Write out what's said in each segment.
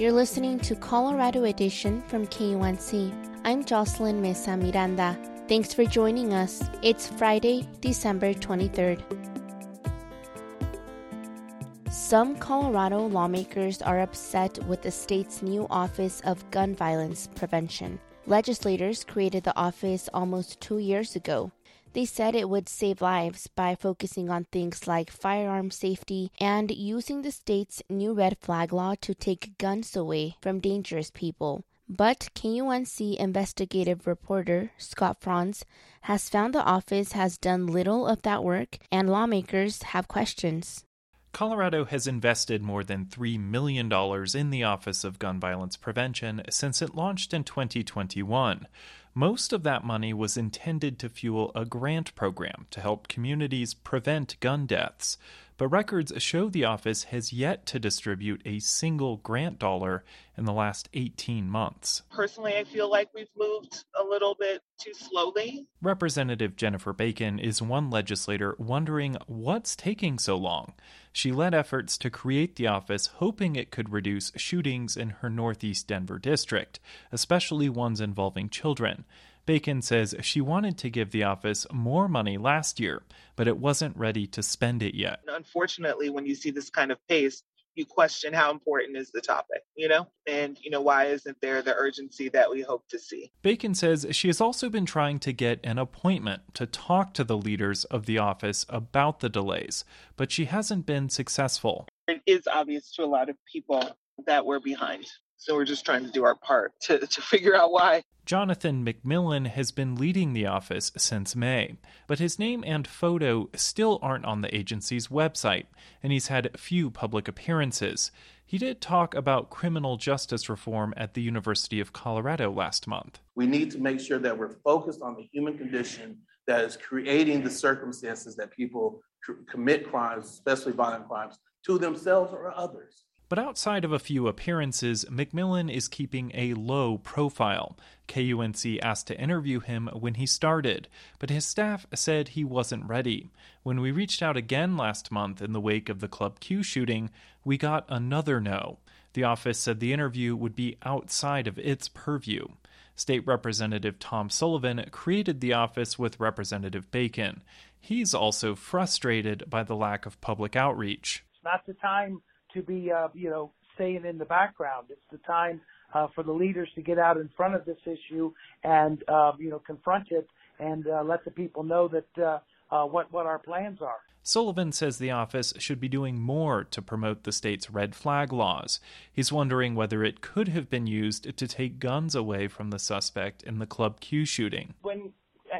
You're listening to Colorado Edition from KUNC. I'm Jocelyn Mesa Miranda. Thanks for joining us. It's Friday, December 23rd. Some Colorado lawmakers are upset with the state's new Office of Gun Violence Prevention. Legislators created the office almost two years ago. They said it would save lives by focusing on things like firearm safety and using the state's new red flag law to take guns away from dangerous people. But KUNC investigative reporter Scott Franz has found the office has done little of that work and lawmakers have questions. Colorado has invested more than $3 million in the Office of Gun Violence Prevention since it launched in 2021. Most of that money was intended to fuel a grant program to help communities prevent gun deaths, but records show the office has yet to distribute a single grant dollar in the last 18 months. Personally, I feel like we've moved a little bit too slowly. Representative Jennifer Bacon is one legislator wondering what's taking so long. She led efforts to create the office hoping it could reduce shootings in her Northeast Denver district, especially ones involving children. Bacon says she wanted to give the office more money last year, but it wasn't ready to spend it yet. Unfortunately, when you see this kind of pace, you question how important is the topic, you know? And, you know, why isn't there the urgency that we hope to see? Bacon says she has also been trying to get an appointment to talk to the leaders of the office about the delays, but she hasn't been successful. It is obvious to a lot of people that we're behind. So we're just trying to do our part to, to figure out why. Jonathan McMillan has been leading the office since May, but his name and photo still aren't on the agency's website, and he's had few public appearances. He did talk about criminal justice reform at the University of Colorado last month. We need to make sure that we're focused on the human condition that is creating the circumstances that people tr- commit crimes, especially violent crimes, to themselves or others. But outside of a few appearances, McMillan is keeping a low profile. KUNC asked to interview him when he started, but his staff said he wasn't ready. When we reached out again last month in the wake of the Club Q shooting, we got another no. The office said the interview would be outside of its purview. State Representative Tom Sullivan created the office with Representative Bacon. He's also frustrated by the lack of public outreach. It's not the time to be, uh, you know, staying in the background. It's the time uh, for the leaders to get out in front of this issue and, uh, you know, confront it and uh, let the people know that uh, uh, what what our plans are. Sullivan says the office should be doing more to promote the state's red flag laws. He's wondering whether it could have been used to take guns away from the suspect in the Club Q shooting. When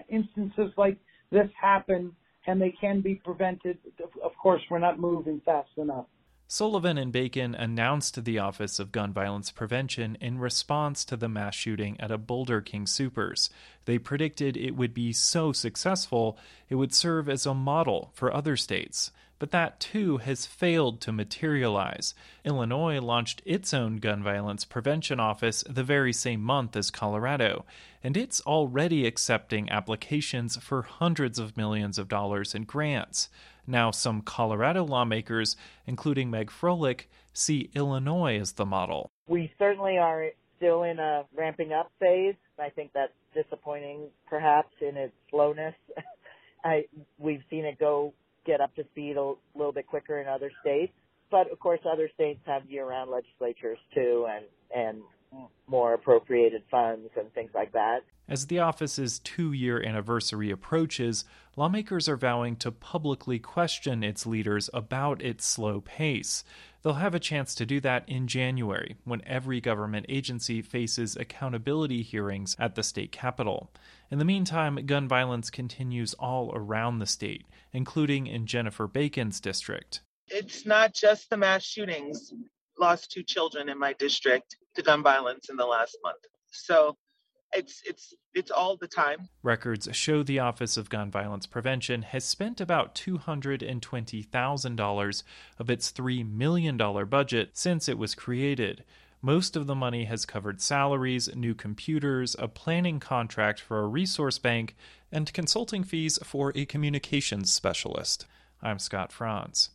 instances like this happen and they can be prevented, of course, we're not moving fast enough. Sullivan and Bacon announced the Office of Gun Violence Prevention in response to the mass shooting at a Boulder King Soopers. They predicted it would be so successful it would serve as a model for other states. But that too has failed to materialize. Illinois launched its own gun violence prevention office the very same month as Colorado, and it's already accepting applications for hundreds of millions of dollars in grants. Now, some Colorado lawmakers, including Meg Froelich, see Illinois as the model. We certainly are still in a ramping up phase. I think that's disappointing, perhaps, in its slowness. I, we've seen it go get up to speed a little bit quicker in other states, but of course, other states have year-round legislatures too, and and more appropriated funds and things like that. As the office's two year anniversary approaches, lawmakers are vowing to publicly question its leaders about its slow pace. They'll have a chance to do that in January, when every government agency faces accountability hearings at the state capitol. In the meantime, gun violence continues all around the state, including in Jennifer Bacon's district. It's not just the mass shootings lost two children in my district to gun violence in the last month. So it's it's it's all the time. Records show the Office of Gun Violence Prevention has spent about $220,000 of its $3 million budget since it was created. Most of the money has covered salaries, new computers, a planning contract for a resource bank, and consulting fees for a communications specialist. I'm Scott Franz.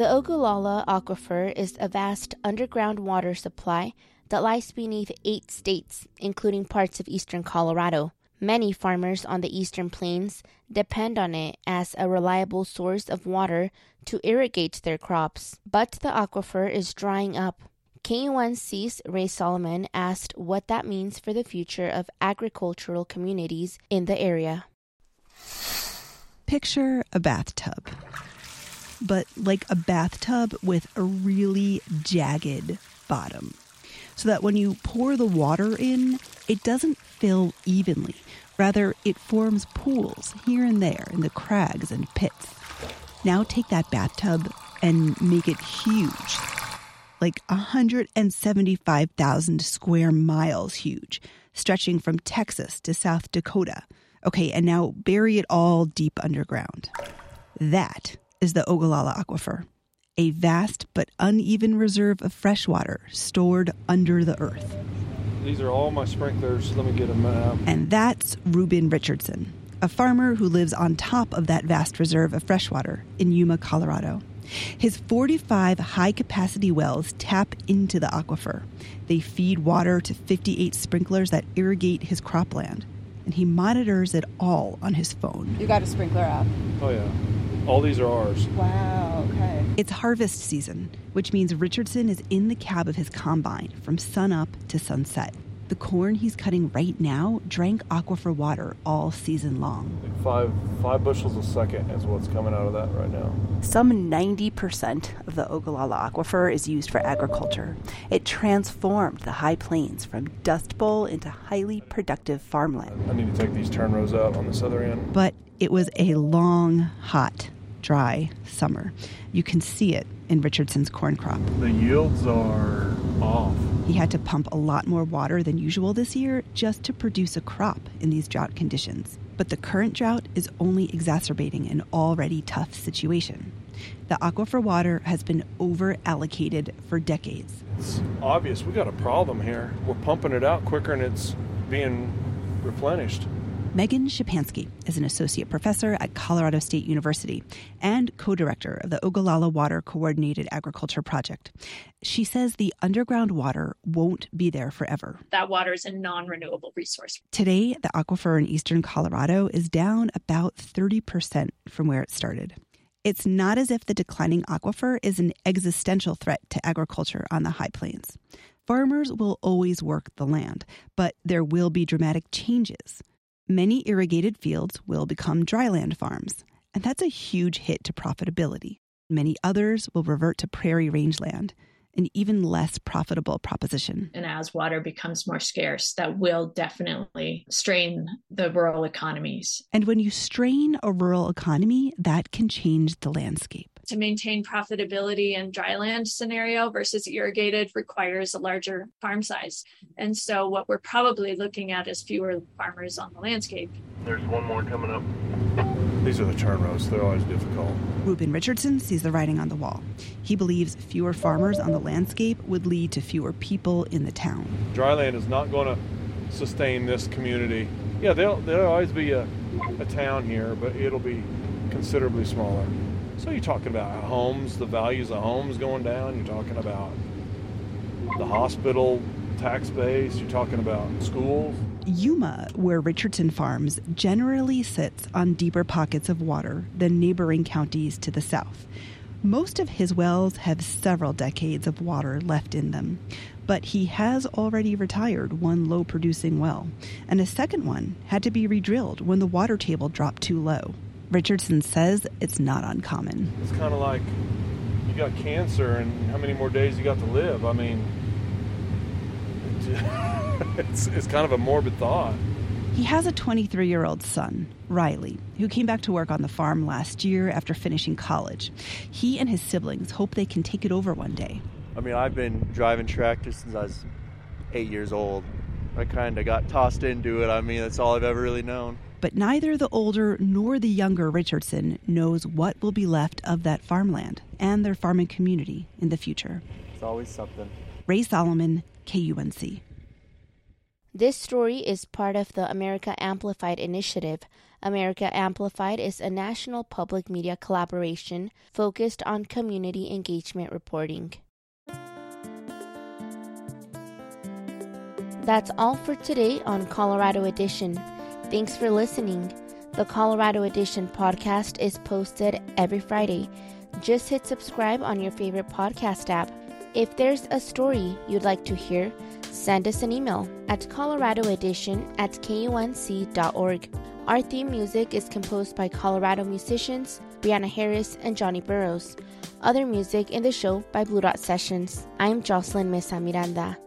The Ogallala Aquifer is a vast underground water supply that lies beneath eight states, including parts of eastern Colorado. Many farmers on the eastern plains depend on it as a reliable source of water to irrigate their crops, but the aquifer is drying up. KUNC's Rae Solomon asked what that means for the future of agricultural communities in the area. Picture a bathtub but like a bathtub with a really jagged bottom. So that when you pour the water in, it doesn't fill evenly. Rather, it forms pools here and there in the crags and pits. Now take that bathtub and make it huge. Like 175,000 square miles huge, stretching from Texas to South Dakota. Okay, and now bury it all deep underground. That is the Ogallala Aquifer, a vast but uneven reserve of fresh water stored under the earth. These are all my sprinklers. Let me get them out. And that's Reuben Richardson, a farmer who lives on top of that vast reserve of freshwater in Yuma, Colorado. His 45 high capacity wells tap into the aquifer. They feed water to 58 sprinklers that irrigate his cropland. And he monitors it all on his phone. You got a sprinkler app? Oh, yeah. All these are ours. Wow, okay. It's harvest season, which means Richardson is in the cab of his combine from sunup to sunset. The corn he's cutting right now drank aquifer water all season long. Like five five bushels a second is what's coming out of that right now. Some 90% of the Ogallala aquifer is used for agriculture. It transformed the high plains from dust bowl into highly productive farmland. I need to take these turn rows out on this other end. But it was a long, hot, dry summer. You can see it in Richardson's corn crop. The yields are off. He had to pump a lot more water than usual this year just to produce a crop in these drought conditions. But the current drought is only exacerbating an already tough situation. The aquifer water has been over allocated for decades. It's obvious we got a problem here. We're pumping it out quicker and it's being replenished. Megan Schipanski is an associate professor at Colorado State University and co director of the Ogallala Water Coordinated Agriculture Project. She says the underground water won't be there forever. That water is a non renewable resource. Today, the aquifer in eastern Colorado is down about 30% from where it started. It's not as if the declining aquifer is an existential threat to agriculture on the high plains. Farmers will always work the land, but there will be dramatic changes many irrigated fields will become dryland farms, and that's a huge hit to profitability. Many others will revert to prairie rangeland, an even less profitable proposition. And as water becomes more scarce, that will definitely strain the rural economies. And when you strain a rural economy, that can change the landscape to maintain profitability in dryland scenario versus irrigated requires a larger farm size. And so what we're probably looking at is fewer farmers on the landscape. There's one more coming up. These are the turn rows. They're always difficult. Reuben Richardson sees the writing on the wall. He believes fewer farmers on the landscape would lead to fewer people in the town. Dryland is not going to sustain this community. Yeah, there'll, there'll always be a, a town here, but it'll be considerably smaller. So you're talking about homes, the values of homes going down. You're talking about the hospital tax base. You're talking about schools. Yuma, where Richardson farms, generally sits on deeper pockets of water than neighboring counties to the south. Most of his wells have several decades of water left in them, but he has already retired one low producing well, and a second one had to be redrilled when the water table dropped too low. Richardson says it's not uncommon. It's kind of like you got cancer and how many more days you got to live. I mean, it's, it's kind of a morbid thought. He has a 23 year old son, Riley, who came back to work on the farm last year after finishing college. He and his siblings hope they can take it over one day. I mean, I've been driving tractors since I was eight years old. I kind of got tossed into it. I mean, that's all I've ever really known. But neither the older nor the younger Richardson knows what will be left of that farmland and their farming community in the future. It's always something. Rae Solomon, KUNC. This story is part of the America Amplified initiative. America Amplified is a national public media collaboration focused on community engagement reporting. That's all for today on Colorado Edition. Thanks for listening. The Colorado Edition podcast is posted every Friday. Just hit subscribe on your favorite podcast app. If there's a story you'd like to hear, send us an email at coloradoedition at kunc.org. Our theme music is composed by Colorado musicians Brianna Harris and Johnny Burrows. Other music in the show by Blue Dot Sessions. I'm Jocelyn Mesa Miranda.